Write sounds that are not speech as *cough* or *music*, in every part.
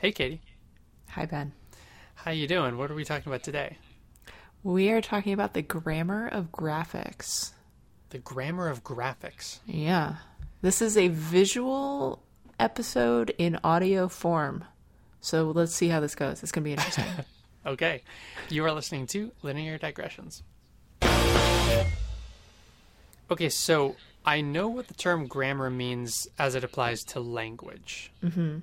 Hey, Katie. Hi, Ben. How you doing? What are we talking about today? We are talking about the grammar of graphics. The grammar of graphics. Yeah. This is a visual episode in audio form. So let's see how this goes. It's going to be interesting. *laughs* Okay. You are listening to Linear Digressions. Okay, so I know what the term grammar means as it applies to language. Mm-hmm.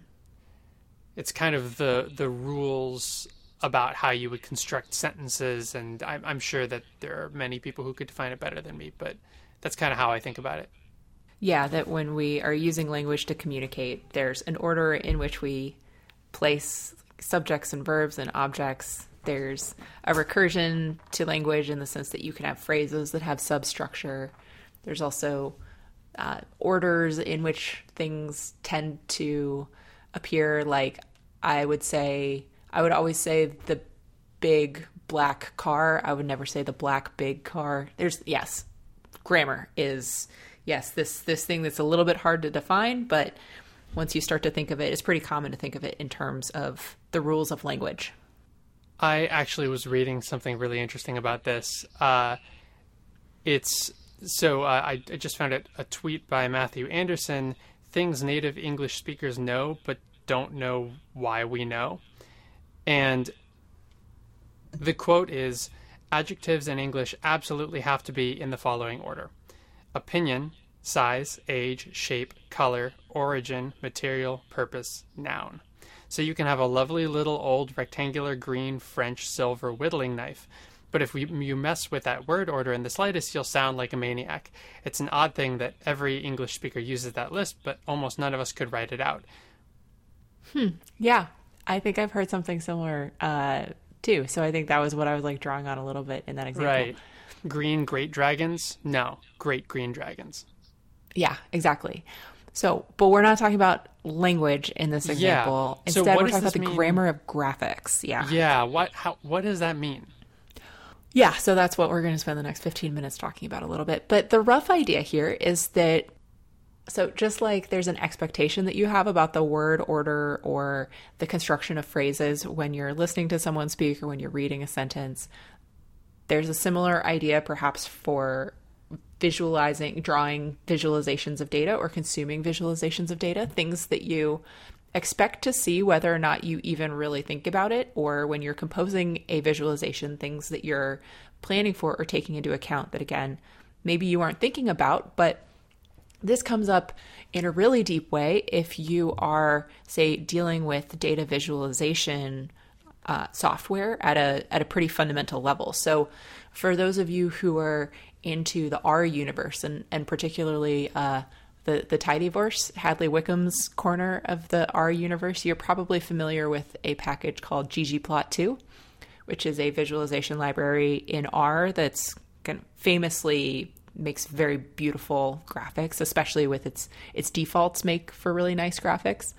It's kind of the the rules about how you would construct sentences, and I'm, I'm sure that there are many people who could define it better than me, but that's kind of how I think about it. yeah, that when we are using language to communicate, there's an order in which we place subjects and verbs and objects. There's a recursion to language in the sense that you can have phrases that have substructure. There's also uh, orders in which things tend to appear. Like I would say, I would always say the big black car. I would never say the black big car. There's yes, grammar is yes this this thing that's a little bit hard to define, but once you start to think of it, it's pretty common to think of it in terms of the rules of language. I actually was reading something really interesting about this. Uh, it's so uh, I, I just found it a tweet by Matthew Anderson. Things native English speakers know, but don't know why we know. And the quote is Adjectives in English absolutely have to be in the following order opinion, size, age, shape, color, origin, material, purpose, noun. So you can have a lovely little old rectangular green French silver whittling knife. But if we, you mess with that word order in the slightest, you'll sound like a maniac. It's an odd thing that every English speaker uses that list, but almost none of us could write it out. Yeah, I think I've heard something similar uh, too. So I think that was what I was like drawing on a little bit in that example. Right. Green great dragons? No. Great green dragons. Yeah, exactly. So, but we're not talking about language in this example. So Instead, what we're talking about the mean? grammar of graphics. Yeah. Yeah, what how what does that mean? Yeah, so that's what we're going to spend the next 15 minutes talking about a little bit. But the rough idea here is that so just like there's an expectation that you have about the word order or the construction of phrases when you're listening to someone speak or when you're reading a sentence, there's a similar idea perhaps for visualizing, drawing visualizations of data or consuming visualizations of data, things that you expect to see whether or not you even really think about it, or when you're composing a visualization, things that you're planning for or taking into account that, again, maybe you aren't thinking about, but this comes up in a really deep way if you are, say, dealing with data visualization uh, software at a at a pretty fundamental level. So, for those of you who are into the R universe and and particularly uh, the the Tidyverse, Hadley Wickham's corner of the R universe, you're probably familiar with a package called ggplot2, which is a visualization library in R that's famously makes very beautiful graphics, especially with its its defaults make for really nice graphics.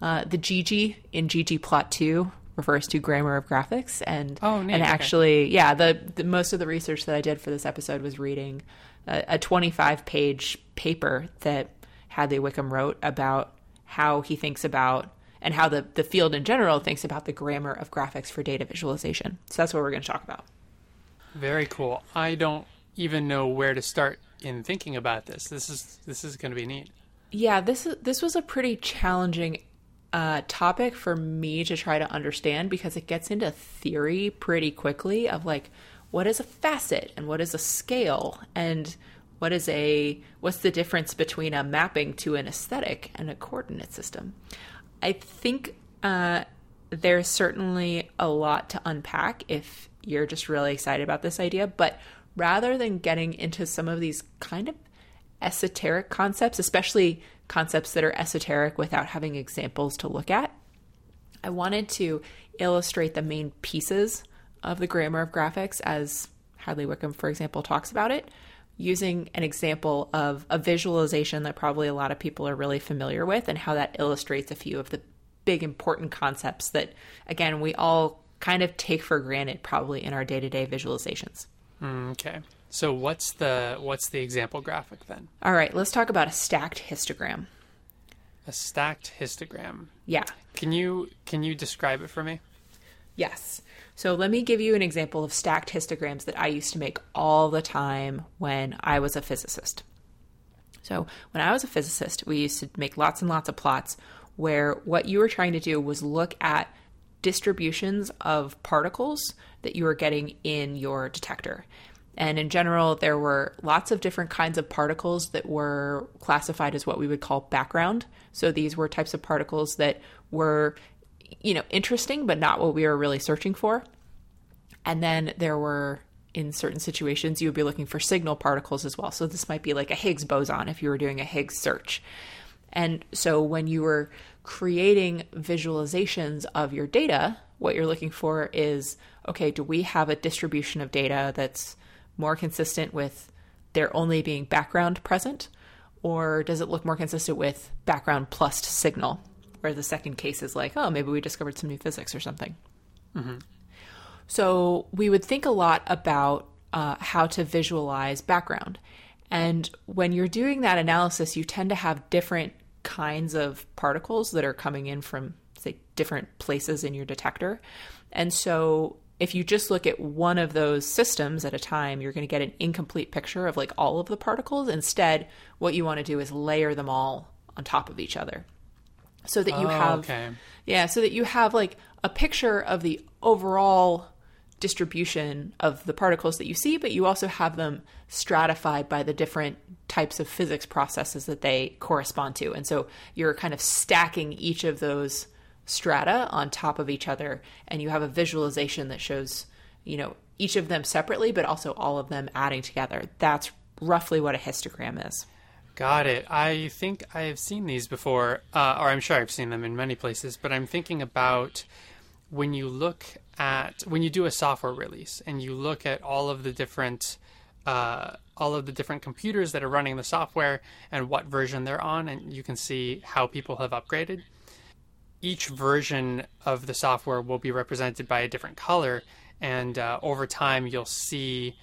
Uh, the GG in ggplot2 refers to grammar of graphics and Oh, neat. and Okay. actually yeah the, the most of the research that I did for this episode was reading a, a 25 page paper that Hadley Wickham wrote about how he thinks about and how the, the field in general thinks about the grammar of graphics for data visualization. So that's what we're going to talk about. Very cool. I don't even know where to start in thinking about this. This is this is going to be neat. Yeah, this is this was a pretty challenging uh, topic for me to try to understand because it gets into theory pretty quickly of like what is a facet and what is a scale and what is a what's the difference between a mapping to an aesthetic and a coordinate system. I think uh, there's certainly a lot to unpack if you're just really excited about this idea, but rather than getting into some of these kind of esoteric concepts, especially concepts that are esoteric without having examples to look at. I wanted to illustrate the main pieces of the grammar of graphics as Hadley Wickham, for example, talks about it, using an example of a visualization that probably a lot of people are really familiar with and how that illustrates a few of the big important concepts that, again, we all kind of take for granted probably in our day to day visualizations. Mm, Okay. So what's the what's the example graphic then? All right, let's talk about a stacked histogram. A stacked histogram. Yeah. Can you can you describe it for me? Yes. So let me give you an example of stacked histograms that I used to make all the time when I was a physicist. So when I was a physicist, we used to make lots and lots of plots where what you were trying to do was look at distributions of particles that you were getting in your detector. And in general, there were lots of different kinds of particles that were classified as what we would call background. So these were types of particles that were, you know, interesting, but not what we were really searching for. And then there were, in certain situations, you would be looking for signal particles as well. So this might be like a Higgs boson if you were doing a Higgs search. And so when you were creating visualizations of your data, what you're looking for is okay, do we have a distribution of data that's more consistent with there only being background present? Or does it look more consistent with background plus signal? Where the second case is like, oh, maybe we discovered some new physics or something. Mm-hmm. So we would think a lot about uh, how to visualize background. And when you're doing that analysis, you tend to have different kinds of particles that are coming in from, say, different places in your detector. And so if you just look at one of those systems at a time, you're going to get an incomplete picture of like all of the particles. Instead, what you want to do is layer them all on top of each other so that you Oh, have okay. yeah, so that you have like a picture of the overall distribution of the particles that you see, but you also have them stratified by the different types of physics processes that they correspond to. And so you're kind of stacking each of those strata on top of each other, and you have a visualization that shows, you know, each of them separately, but also all of them adding together. That's roughly what a histogram is. Got it. I think I have seen these before, uh, or I'm sure I've seen them in many places, but I'm thinking about when you look at, when you do a software release and you look at all of the different, uh, all of the different computers that are running the software and what version they're on, and you can see how people have upgraded. Each version of the software will be represented by a different color, and uh, over time you'll see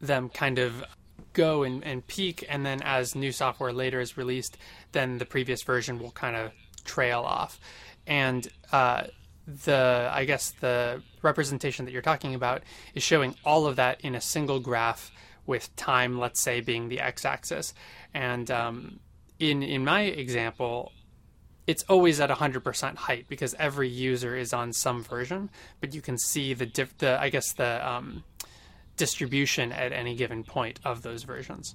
them kind of go and, and peak and then as new software later is released then the previous version will kind of trail off. And uh, the i guess the representation that you're talking about is showing all of that in a single graph with time let's say being the x-axis. And um, in in my example it's always at 100% height because every user is on some version but you can see the diff- the i guess the um, distribution at any given point of those versions.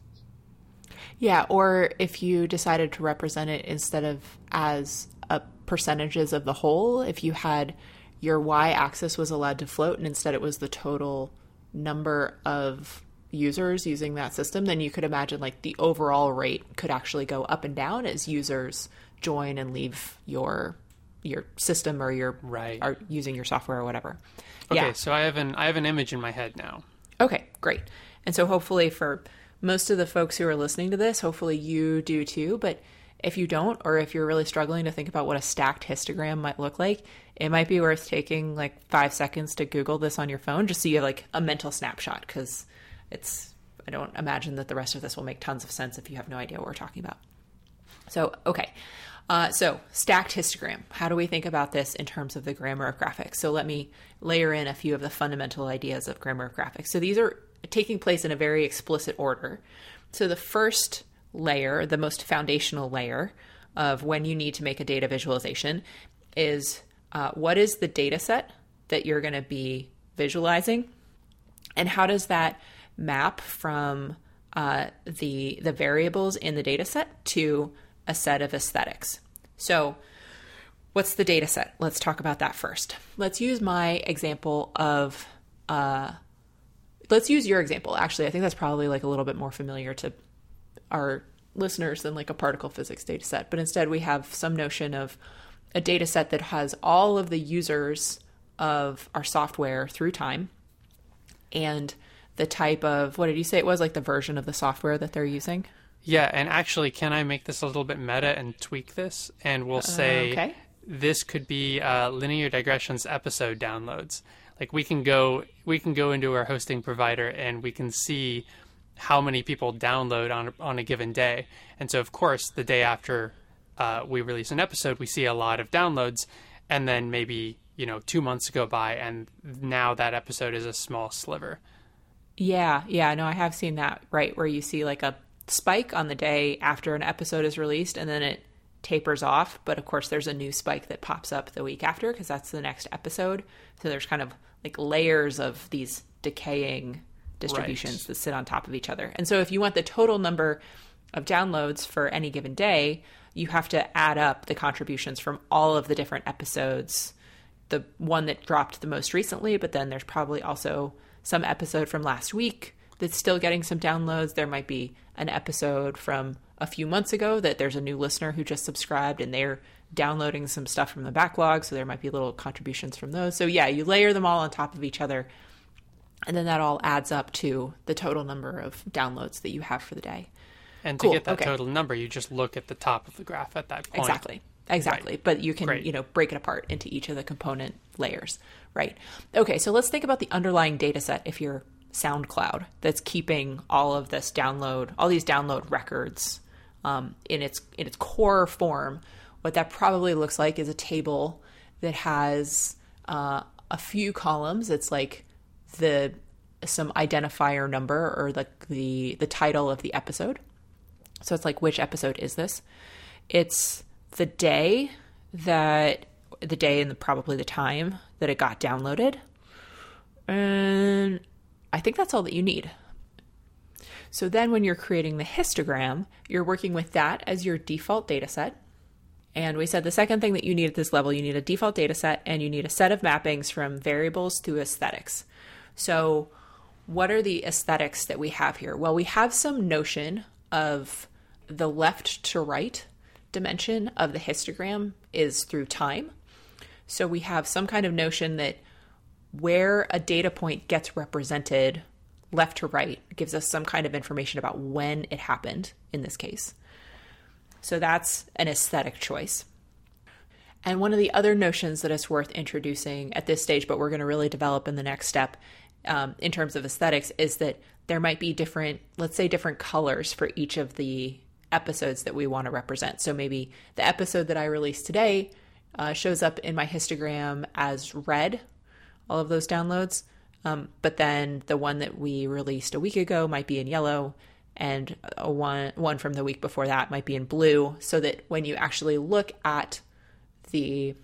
Yeah, or if you decided to represent it instead of as a percentages of the whole, if you had your y axis was allowed to float and instead it was the total number of users using that system, then you could imagine like the overall rate could actually go up and down as users join and leave your your system or your Right. are using your software or whatever. Okay, Yeah. so I have an I have an image in my head now. Okay, great. And so hopefully for most of the folks who are listening to this, hopefully you do too. But if you don't, or if you're really struggling to think about what a stacked histogram might look like, it might be worth taking like five seconds to Google this on your phone just so you have like a mental snapshot because it's, I don't imagine that the rest of this will make tons of sense if you have no idea what we're talking about. So, okay. Uh, so, stacked histogram. How do we think about this in terms of the grammar of graphics? So, let me layer in a few of the fundamental ideas of grammar of graphics. So, these are taking place in a very explicit order. So, the first layer, the most foundational layer of when you need to make a data visualization, is uh, what is the data set that you're going to be visualizing? and how does that map from uh, the the variables in the data set to a set of aesthetics. So what's the data set? Let's talk about that first. Let's use my example of uh, let's use your example actually. I think that's probably like a little bit more familiar to our listeners than like a particle physics data set. But instead we have some notion of a data set that has all of the users of our software through time and the type of what did you say it was? Like the version of the software that they're using Yeah, and actually, can I make this a little bit meta and tweak this? And we'll say okay. this could be uh, linear digressions episode downloads. Like we can go we can go into our hosting provider and we can see how many people download on on a given day. And so, of course, the day after uh, we release an episode, we see a lot of downloads, and then maybe you know two months go by, and now that episode is a small sliver. Yeah, yeah, no, I have seen that, right, where you see like a spike on the day after an episode is released and then it tapers off. But of course, there's a new spike that pops up the week after because that's the next episode. So there's kind of like layers of these decaying distributions Right. that sit on top of each other. And so if you want the total number of downloads for any given day, you have to add up the contributions from all of the different episodes. The one that dropped the most recently, but then there's probably also some episode from last week that's still getting some downloads. There might be an episode from a few months ago that there's a new listener who just subscribed and they're downloading some stuff from the backlog. So there might be little contributions from those. So yeah, you layer them all on top of each other. And then that all adds up to the total number of downloads that you have for the day. And to Cool, get that okay. total number, you just look at the top of the graph at that point. Exactly. Exactly. But you can, Great. you know, break it apart into each of the component layers, right? Okay, so let's think about the underlying data set if you're SoundCloud that's keeping all of this download, all these download records um, in its in its core form. What that probably looks like is a table that has uh, a few columns. It's like the some identifier number or like the the title of the episode. So it's like, which episode is this? It's the day that the day and the, probably the time that it got downloaded. And I think that's all that you need. So then when you're creating the histogram, you're working with that as your default data set. And we said the second thing that you need at this level, you need a default data set and you need a set of mappings from variables to aesthetics. So, what are the aesthetics that we have here? Well, we have some notion of the left to right dimension of the histogram is through time. So, we have some kind of notion that where a data point gets represented left to right gives us some kind of information about when it happened in this case. So that's an aesthetic choice. And one of the other notions that is worth introducing at this stage, but we're going to really develop in the next step um, in terms of aesthetics, is that there might be different, let's say, different colors for each of the episodes that we want to represent. So maybe the episode that I released today uh, shows up in my histogram as red, all of those downloads. Um, but then the one that we released a week ago might be in yellow, and a one one from the week before that might be in blue, so that when you actually look at the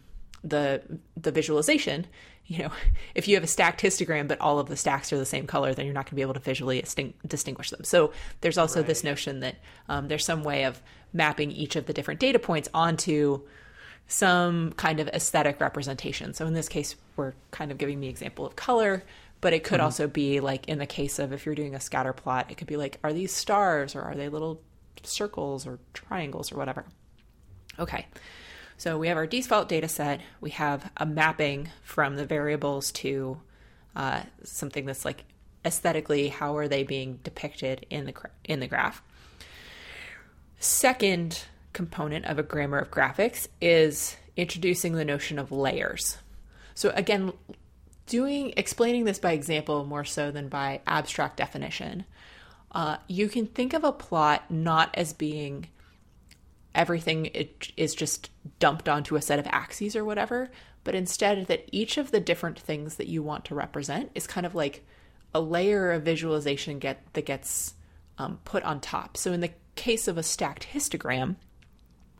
the the visualization, you know, *laughs* if you have a stacked histogram but all of the stacks are the same color, then you're not going to be able to visually distinguish them. So there's also this notion that um, there's some way of mapping each of the different data points onto some kind of aesthetic representation. So in this case, we're kind of giving the example of color, but it could also be like in the case of if you're doing a scatter plot, it could be like, are these stars or are they little circles or triangles or whatever? Okay. So we have our default data set. We have a mapping from the variables to uh, something that's like aesthetically how are they being depicted in the in the graph. Second component of a grammar of graphics is introducing the notion of layers. So again, doing explaining this by example more so than by abstract definition. Uh, you can think of a plot not as being everything it is just dumped onto a set of axes or whatever, but instead that each of the different things that you want to represent is kind of like a layer of visualization get that gets um, put on top. So in the case of a stacked histogram,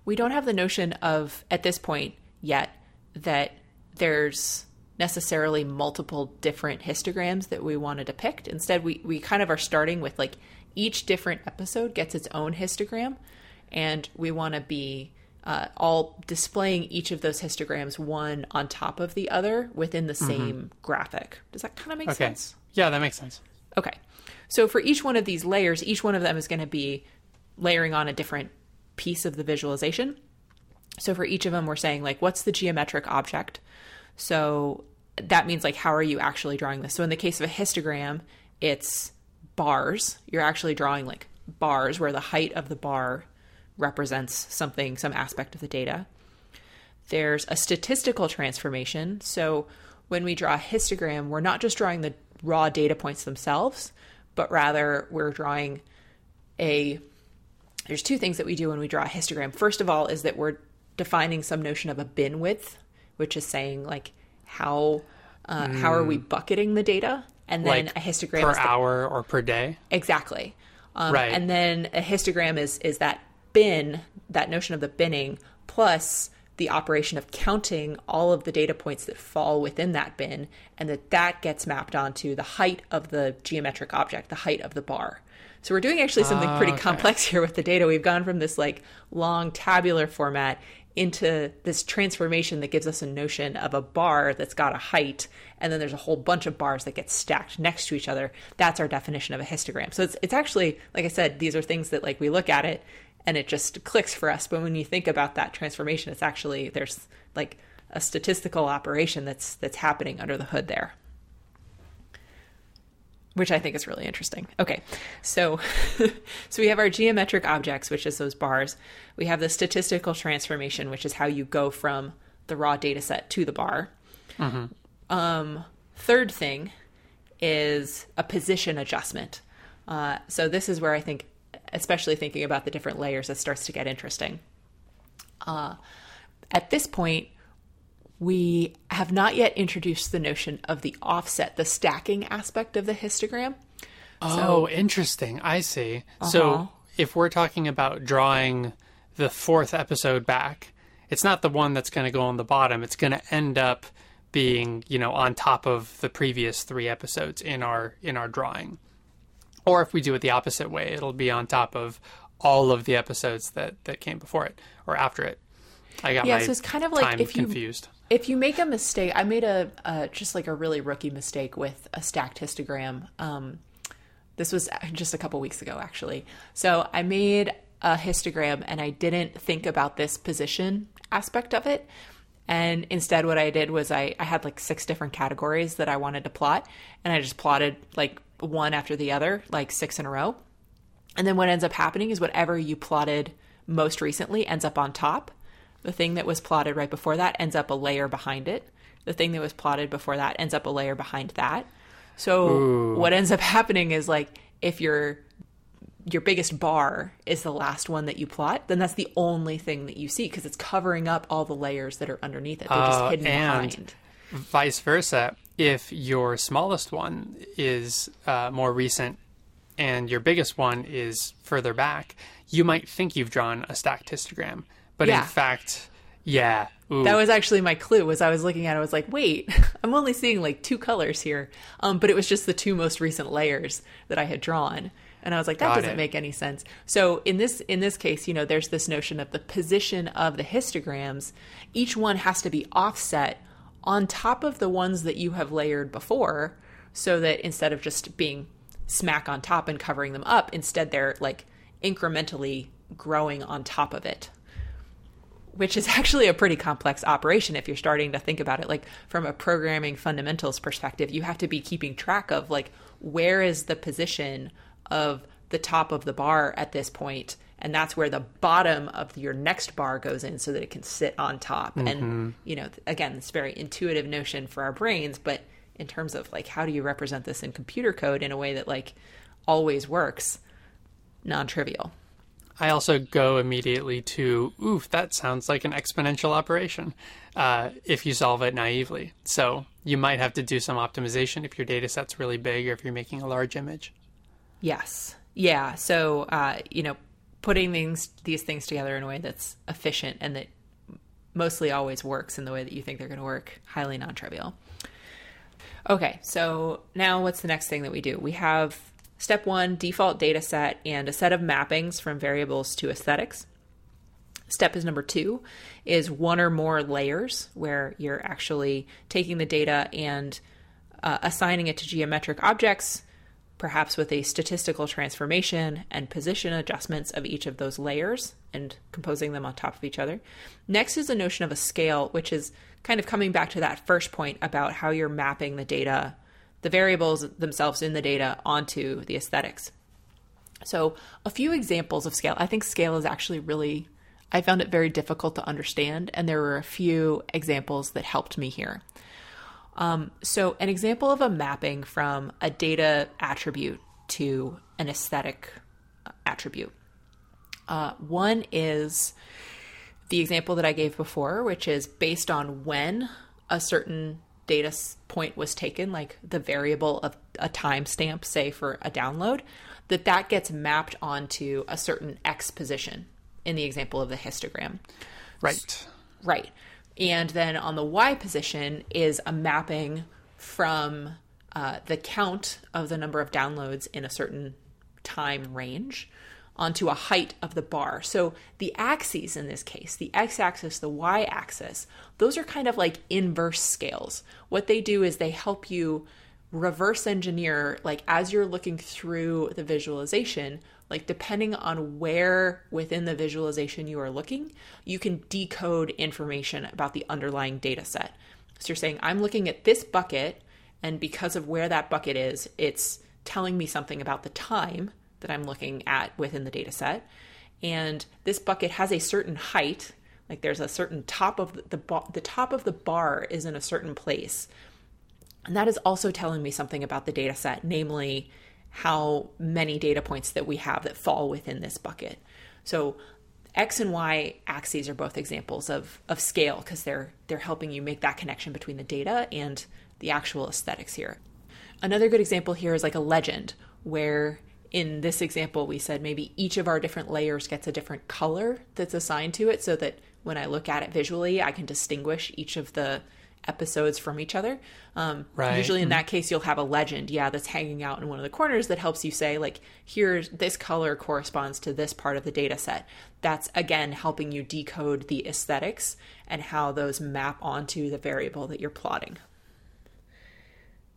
we don't have the notion of at this point yet that there's necessarily multiple different histograms that we want to depict. Instead, we, we kind of are starting with like each different episode gets its own histogram, and we want to be uh, all displaying each of those histograms one on top of the other within the same graphic. Does that kind of make Okay. sense? Yeah, that makes sense. Okay. So for each one of these layers, each one of them is going to be layering on a different piece of the visualization. So for each of them, we're saying, like, what's the geometric object? So that means, like, how are you actually drawing this? So in the case of a histogram, it's bars. You're actually drawing, like, bars where the height of the bar represents something, some aspect of the data. There's a statistical transformation. So when we draw a histogram, we're not just drawing the raw data points themselves, but rather we're drawing a there's two things that we do when we draw a histogram. First of all, is that we're defining some notion of a bin width, which is saying like how uh, how are we bucketing the data, and then Like a histogram per the hour or per day. Exactly. Um, Right. And then a histogram is is that bin, that notion of the binning, plus the operation of counting all of the data points that fall within that bin, and that that gets mapped onto the height of the geometric object, the height of the bar. So we're doing actually something Ah, pretty okay. complex here with the data. We've gone from this like long tabular format into this transformation that gives us a notion of a bar that's got a height and then there's a whole bunch of bars that get stacked next to each other that's our definition of a histogram so it's it's actually like i said these are things that like we look at it and it just clicks for us but when you think about that transformation it's actually there's like a statistical operation that's that's happening under the hood there which I think is really interesting. Okay, so *laughs* so we have our geometric objects, which is those bars. We have the statistical transformation, which is how you go from the raw data set to the bar. Um, third thing is a position adjustment. Uh, so this is where I think, especially thinking about the different layers, it starts to get interesting. Uh, at this point, we have not yet introduced the notion of the offset, the stacking aspect of the histogram. Oh, interesting. I see. Uh-huh. So if we're talking about drawing the fourth episode back, it's not the one that's going to go on the bottom. It's going to end up being, you know, on top of the previous three episodes in our in our drawing. Or if we do it the opposite way, it'll be on top of all of the episodes that that came before it or after it. I got Yeah, so it's kind of like if you- confused. If you make a mistake, I made a uh, just like a really rookie mistake with a stacked histogram. Um, this was just a couple weeks ago, actually. So I made a histogram and I didn't think about this position aspect of it. And instead, what I did was I, I had like six different categories that I wanted to plot, and I just plotted like one after the other, like six in a row. And then what ends up happening is whatever you plotted most recently ends up on top. The thing that was plotted right before that ends up a layer behind it. The thing that was plotted before that ends up a layer behind that. So what ends up *laughs* happening is like if your your biggest bar is the last one that you plot, then that's the only thing that you see because it's covering up all the layers that are underneath it. They're Oh, just hidden and- behind. vice versa if your smallest one is uh, more recent and your biggest one is further back you might think you've drawn a stacked histogram but Yeah. in fact yeah ooh, That was actually my clue. Was I was looking at it, I was like, wait, *laughs* I'm only seeing like two colors here, um, but it was just the two most recent layers that I had drawn, and I was like, that Got doesn't it. make any sense. So in this in this case, you know, there's this notion of the position of the histograms. Each one has to be offset on top of the ones that you have layered before, so that instead of just being smack on top and covering them up, instead they're like incrementally growing on top of it which is *laughs* actually a pretty complex operation if you're starting to think about it like from a programming fundamentals perspective. You have to be keeping track of like where is the position of the top of the bar at this point and that's where the bottom of your next bar goes in so that it can sit on top. And mm-hmm. you know again it's a very intuitive notion for our brains but in terms of like how do you represent this in computer code in a way that like always works non-trivial i also go immediately to oof that sounds like an exponential operation uh, if you solve it naively so you might have to do some optimization if your data set's really big or if you're making a large image Yes. Yeah. So, uh, you know, putting things these things together in a way that's efficient and that mostly always works in the way that you think they're going to work, highly non-trivial. Okay, so now what's the next thing that we do? We have step 1, default data set and a set of mappings from variables to aesthetics. Step is number 2 is one or more layers where you're actually taking the data and uh, assigning it to geometric objects perhaps with a statistical transformation and position adjustments of each of those layers and composing them on top of each other. Next is the notion of a scale, which is kind of coming back to that first point about how you're mapping the data, the variables themselves in the data onto the aesthetics. So, a few examples of scale. I think scale is actually really, I found it very difficult to understand, and there were a few examples that helped me here. Um, so, an example of a mapping from a data attribute to an aesthetic attribute. Uh, one is the example that I gave before, which is based on when a certain data point was taken, like the variable of a timestamp, say for a download, that that gets mapped onto a certain X position in the example of the histogram. Right. Right. And then on the Y position is a mapping from uh, the count of the number of downloads in a certain time range onto a height of the bar. So the axes in this case, the x axis, the y axis, those are kind of like inverse scales. What they do is they help you reverse engineer, like as you're looking through the visualization, like depending on where within the visualization you are looking, you can decode information about the underlying data set. So you're saying, I'm looking at this bucket, and because of where that bucket is, it's telling me something about the time that I'm looking at within the data set. And this bucket has a certain height, like there's a certain top of the, the, the top of the bar is in a certain place. And that is also telling me something about the data set, namely how many data points that we have that fall within this bucket. So X and Y axes are both examples of, of scale because they're they're helping you make that connection between the data and the actual aesthetics here. Another good example here is like a legend where in this example, we said maybe each of our different layers gets a different color that's assigned to it so that when I look at it visually, I can distinguish each of the episodes from each other. Um, right. Usually, in that case, you'll have a legend, yeah, that's hanging out in one of the corners that helps you say, like, here's this color corresponds to this part of the data set. That's again helping you decode the aesthetics and how those map onto the variable that you're plotting.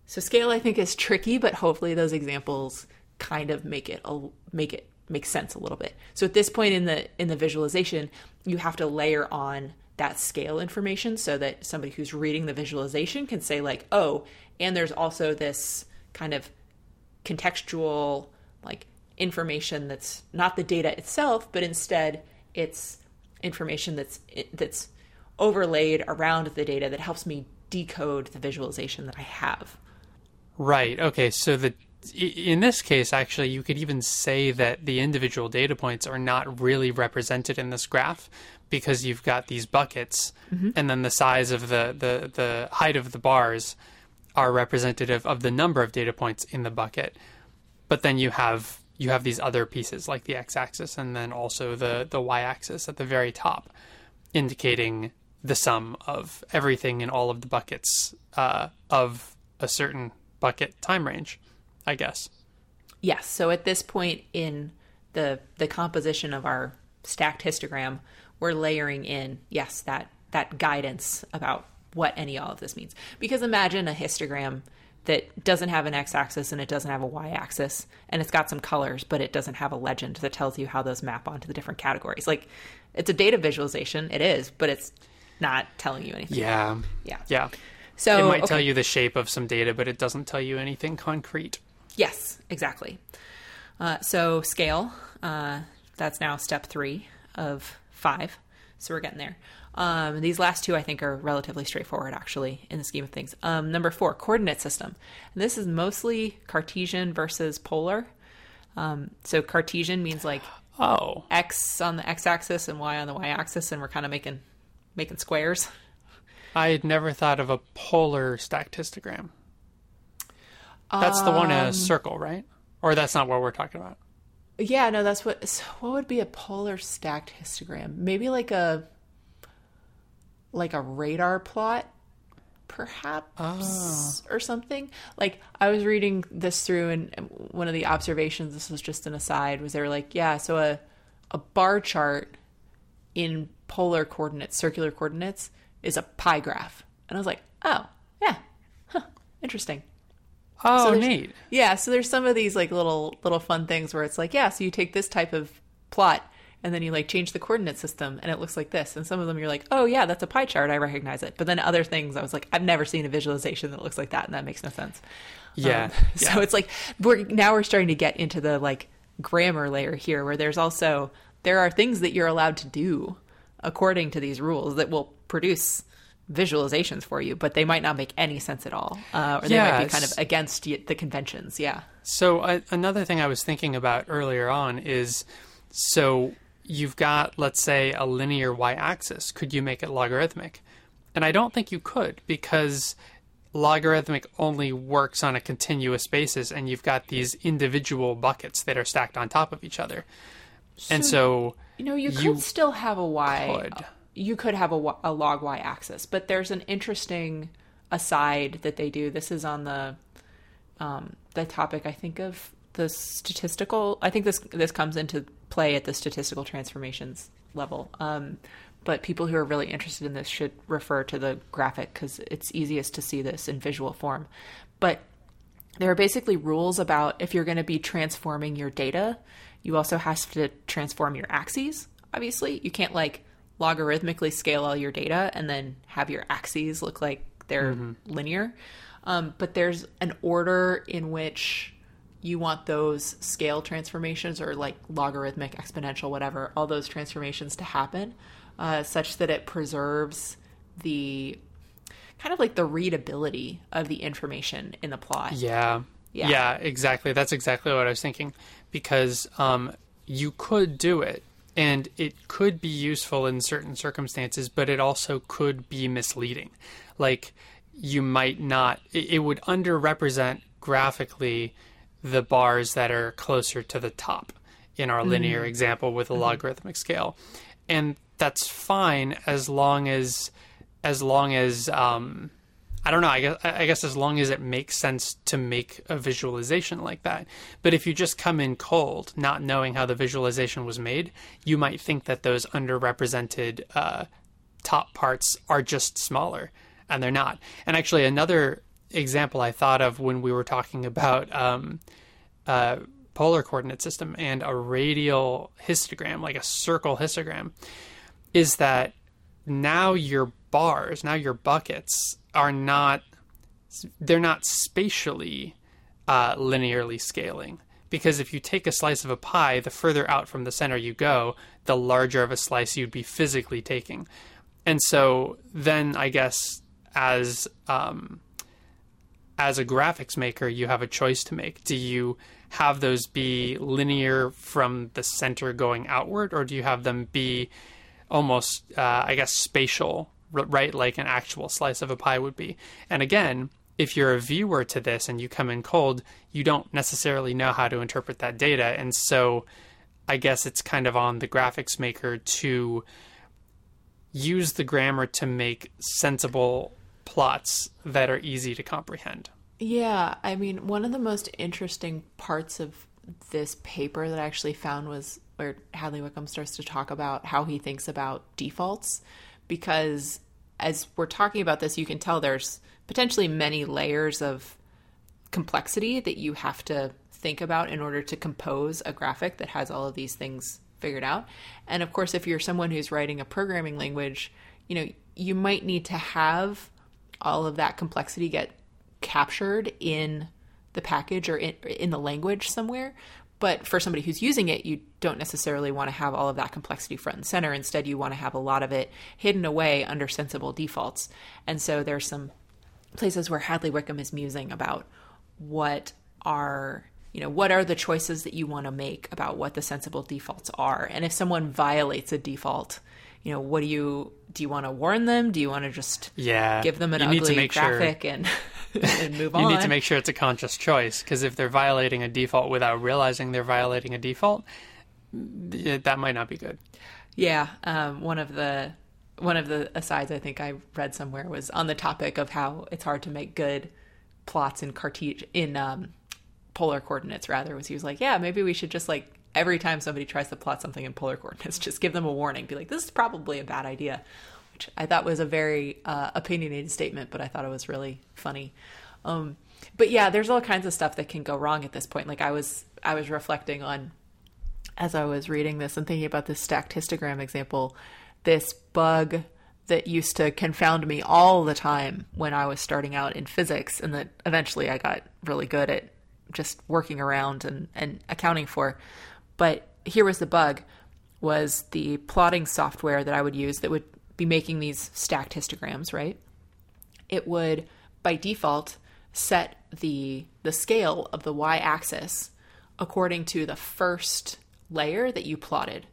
So, scale I think is tricky, but hopefully, those examples kind of make it a, make it make sense a little bit. So at this point in the in the visualization, you have to layer on that scale information so that somebody who's reading the visualization can say like, "Oh, and there's also this kind of contextual like information that's not the data itself, but instead it's information that's that's overlaid around the data that helps me decode the visualization that I have." Right. Okay. So the in this case, actually, you could even say that the individual data points are not really represented in this graph because you've got these buckets, mm-hmm. and then the size of the, the, the height of the bars are representative of the number of data points in the bucket. But then you have you have these other pieces like the x-axis and then also the the y-axis at the very top, indicating the sum of everything in all of the buckets uh, of a certain bucket time range. I guess. Yes. So at this point in the the composition of our stacked histogram, we're layering in yes that that guidance about what any all of this means. Because imagine a histogram that doesn't have an x-axis and it doesn't have a y-axis and it's got some colors but it doesn't have a legend that tells you how those map onto the different categories. Like it's a data visualization, it is, but it's not telling you anything. Yeah. Yeah. Yeah. So it might okay. tell you the shape of some data, but it doesn't tell you anything concrete. Yes, exactly. Uh, so scale, uh, that's now step three of five. So we're getting there. Um, these last two, I think, are relatively straightforward, actually, in the scheme of things. Um, number four, coordinate system. And this is mostly Cartesian versus polar. Um, so Cartesian means like oh x on the x-axis and y on the y-axis, and we're kind of making making squares. I had never thought of a polar stacked histogram. That's the one in a um, circle, right? Or that's not what we're talking about. Yeah, no, that's what. So what would be a polar stacked histogram? Maybe like a like a radar plot, perhaps, oh. or something. Like I was reading this through, and one of the observations. This was just an aside. Was they were like, yeah, so a a bar chart in polar coordinates, circular coordinates, is a pie graph, and I was like, oh, yeah, huh, interesting. Oh, so neat. Yeah, so there's some of these like little little fun things where it's like, yeah, so you take this type of plot and then you like change the coordinate system and it looks like this. And some of them you're like, oh yeah, that's a pie chart. I recognize it. But then other things, I was like, I've never seen a visualization that looks like that, and that makes no sense. Yeah. Um, *laughs* yeah. So it's like we're now we're starting to get into the like grammar layer here, where there's also there are things that you're allowed to do according to these rules that will produce visualizations for you, but they might not make any sense at all, uh, or they might be kind of against the conventions. Yeah. So uh, another thing I was thinking about earlier on is, so you've got, let's say, a linear y axis. Could you make it logarithmic? And I don't think you could because logarithmic only works on a continuous basis and you've got these individual buckets that are stacked on top of each other. and so You know, you could You still have a y. could. You could have a log y axis, but there's an interesting aside that they do. This is on the um, the topic. I think of the statistical. I think this this comes into play at the statistical transformations level. Um, but people who are really interested in this should refer to the graphic because it's easiest to see this in visual form. But there are basically rules about if you're going to be transforming your data, you also have to transform your axes. Obviously, you can't like logarithmically scale all your data and then have your axes look like they're linear. Um, but there's an order in which you want those scale transformations or like logarithmic, exponential, whatever, all those transformations to happen uh, such that it preserves the kind of like the readability of the information in the plot. Yeah. Yeah. Yeah, exactly. That's exactly what I was thinking. Because um, you could do it, and it could be useful in certain circumstances, but it also could be misleading. Like, you might not, it, it would underrepresent graphically the bars that are closer to the top in our linear example with a logarithmic scale. And that's fine as long as, as long as, um, I don't know. I guess I guess as long as it makes sense to make a visualization like that. But if you just come in cold, not knowing how the visualization was made, you might think that those underrepresented uh, top parts are just smaller, and they're not. And actually, another example I thought of when we were talking about um, uh, polar coordinate system and a radial histogram, like a circle histogram, is that now your bars, now your buckets are not they're not spatially uh, linearly scaling because if you take a slice of a pie, the further out from the center you go, the larger of a slice you'd be physically taking. And so then I guess as um, as a graphics maker, you have a choice to make. Do you have those be linear from the center going outward, or do you have them be almost, uh, I guess, spatial, right? Like an actual slice of a pie would be. And again, if you're a viewer to this and you come in cold, you don't necessarily know how to interpret that data. And so I guess it's kind of on the graphics maker to use the grammar to make sensible plots that are easy to comprehend. Yeah, I mean, one of the most interesting parts of this paper that I actually found was where Hadley Wickham starts to talk about how he thinks about defaults. Because as we're talking about this, you can tell there's potentially many layers of complexity that you have to think about in order to compose a graphic that has all of these things figured out. And of course, if you're someone who's writing a programming language, you know, you might need to have all of that complexity get captured in the package or in, in the language somewhere. But for somebody who's using it, you don't necessarily want to have all of that complexity front and center. Instead, you want to have a lot of it hidden away under sensible defaults. And so there's some places where Hadley Wickham is musing about what are you know what are the choices that you want to make about what the sensible defaults are and if someone violates a default you know what do you do you want to warn them do you want to just Yeah, give them an you ugly need to make sure- graphic and *laughs* and move You on need to make sure it's a conscious choice because if they're violating a default without realizing they're violating a default, that might not be good. Yeah, um, one of the one of the asides I think I read somewhere was on the topic of how it's hard to make good plots in Cartesian in um, polar coordinates. Rather, was he was like, yeah, maybe we should just like every time somebody tries to plot something in polar coordinates, *laughs* just give them a warning, be like, this is probably a bad idea. Which I thought was a very uh, opinionated statement, but I thought it was really funny. Um, but yeah, there's all kinds of stuff that can go wrong at this point. Like I was, I was reflecting on as I was reading this and thinking about this stacked histogram example, this bug that used to confound me all the time when I was starting out in physics, and that eventually I got really good at just working around and, and accounting for. But here was the bug was the plotting software that I would use that would be making these stacked histograms, right? It would by default set the the scale of the y-axis according to the first layer that you plotted.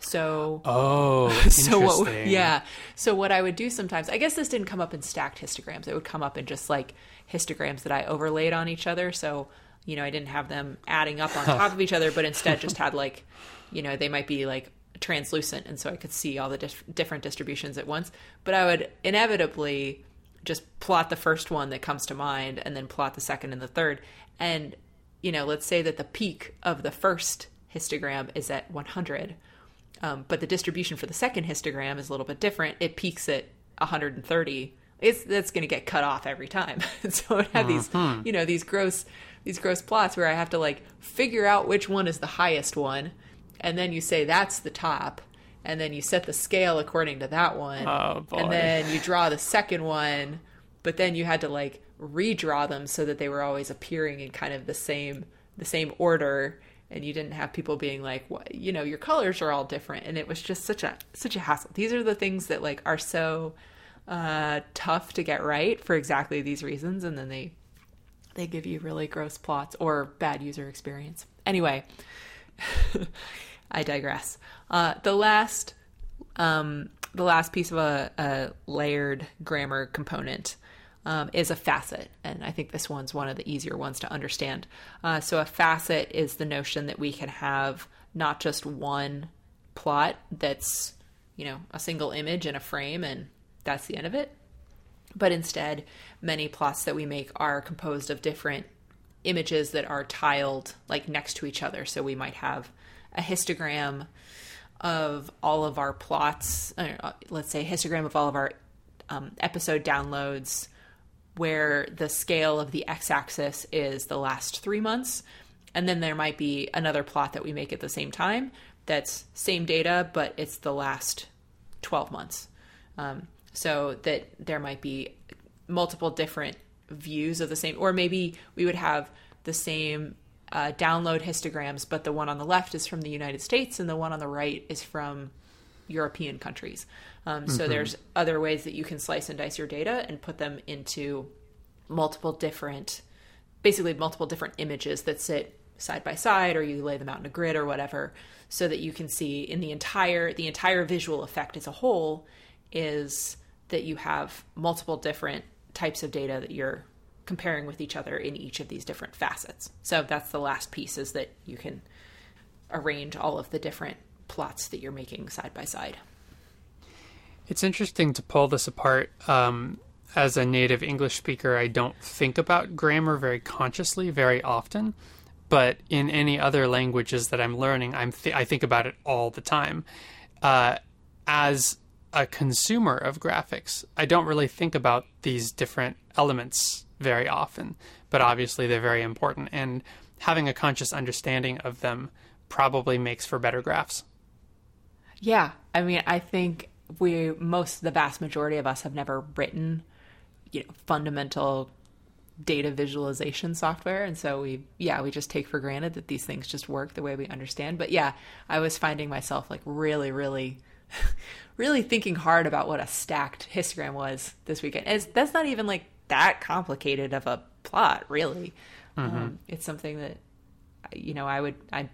So Oh, *laughs* so what yeah so what i would do sometimes i guess this didn't come up in stacked histograms it would come up in just like histograms that i overlaid on each other so you know i didn't have them adding up on *laughs* top of each other but instead just had like you know they might be like translucent and so i could see all the dif- different distributions at once but i would inevitably just plot the first one that comes to mind and then plot the second and the third and you know let's say that the peak of the first histogram is at 100 um, but the distribution for the second histogram is a little bit different. It peaks at 130. It's that's going to get cut off every time. *laughs* so it had these, you know, these gross these gross plots where I have to like figure out which one is the highest one, and then you say that's the top, and then you set the scale according to that one, Oh, and then you draw the second one, but then you had to like redraw them so that they were always appearing in kind of the same the same order and you didn't have people being like what you know your colors are all different and it was just such a such a hassle. These are the things that like are so uh tough to get right for exactly these reasons and then they they give you really gross plots or bad user experience anyway *laughs* i digress uh the last um the last piece of a, a layered grammar component um, is a facet. And I think this one's one of the easier ones to understand. Uh, so, a facet is the notion that we can have not just one plot that's, you know, a single image in a frame and that's the end of it, but instead, many plots that we make are composed of different images that are tiled like next to each other. So, we might have a histogram of all of our plots, uh, let's say histogram of all of our um, episode downloads where the scale of the x-axis is the last three months and then there might be another plot that we make at the same time that's same data but it's the last 12 months um, so that there might be multiple different views of the same or maybe we would have the same uh, download histograms but the one on the left is from the united states and the one on the right is from european countries. Um, so there's other ways that you can slice and dice your data and put them into multiple different, basically multiple different images that sit side by side, or you lay them out in a grid or whatever, so that you can see in the entire the entire visual effect as a whole is that you have multiple different types of data that you're comparing with each other in each of these different facets. So that's the last piece is that you can arrange all of the different plots that you're making side by side. It's interesting to pull this apart. Um, as a native English speaker, I don't think about grammar very consciously very often, but in any other languages that I'm learning, I'm th- I think about it all the time. Uh, as a consumer of graphics, I don't really think about these different elements very often, but obviously they're very important, and having a conscious understanding of them probably makes for better graphs. Yeah, I mean, I think we most the vast majority of us have never written, you know, fundamental data visualization software, and so we yeah we just take for granted that these things just work the way we understand. But yeah, I was finding myself like really, really, really thinking hard about what a stacked histogram was this weekend. It's, that's not even like that complicated of a plot, really. Um, it's something that you know I would I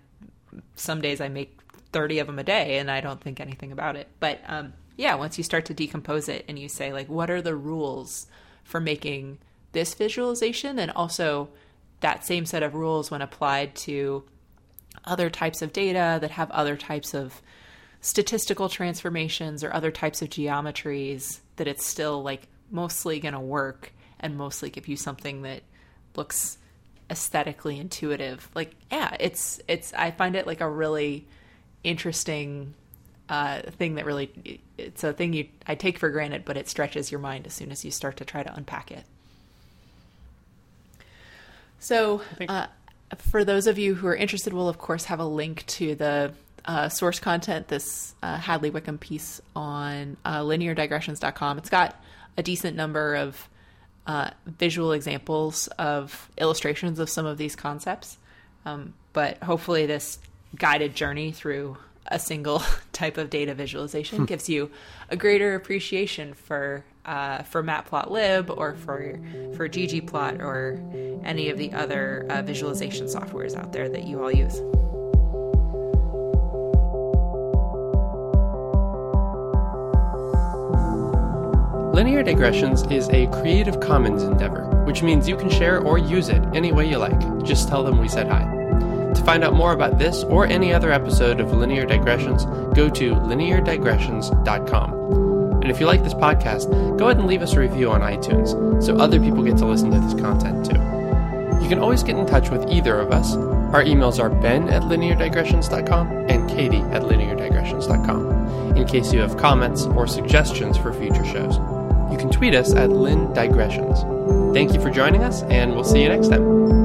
some days I make 30 of them a day and I don't think anything about it. But um, yeah, once you start to decompose it and you say, like, what are the rules for making this visualization? And also that same set of rules when applied to other types of data that have other types of statistical transformations or other types of geometries, that it's still like mostly going to work and mostly give you something that looks aesthetically intuitive. Like yeah it's it's i find it like a really interesting uh, thing that really it's a thing you i take for granted but it stretches your mind as soon as you start to try to unpack it. So uh, for those of you who are interested we'll of course have a link to the uh, source content this uh, hadley wickham piece on uh, lineardigressions.com it's got a decent number of uh, visual examples of illustrations of some of these concepts. Um, but hopefully, this guided journey through a single *laughs* type of data visualization gives you a greater appreciation for uh, for Matplotlib or for for ggplot or any of the other uh, visualization softwares out there that you all use. Linear Digressions is a Creative Commons endeavor, which means you can share or use it any way you like. Just tell them we said hi. To find out more about this or any other episode of Linear Digressions, go to lineardigressions.com. And if you like this podcast, go ahead and leave us a review on iTunes so other people get to listen to this content too. You can always get in touch with either of us. Our emails are ben at lineardigressions.com and katie at lineardigressions.com in case you have comments or suggestions for future shows. You can tweet us at Lin Digressions. Thank you for joining us, and we'll see you next time.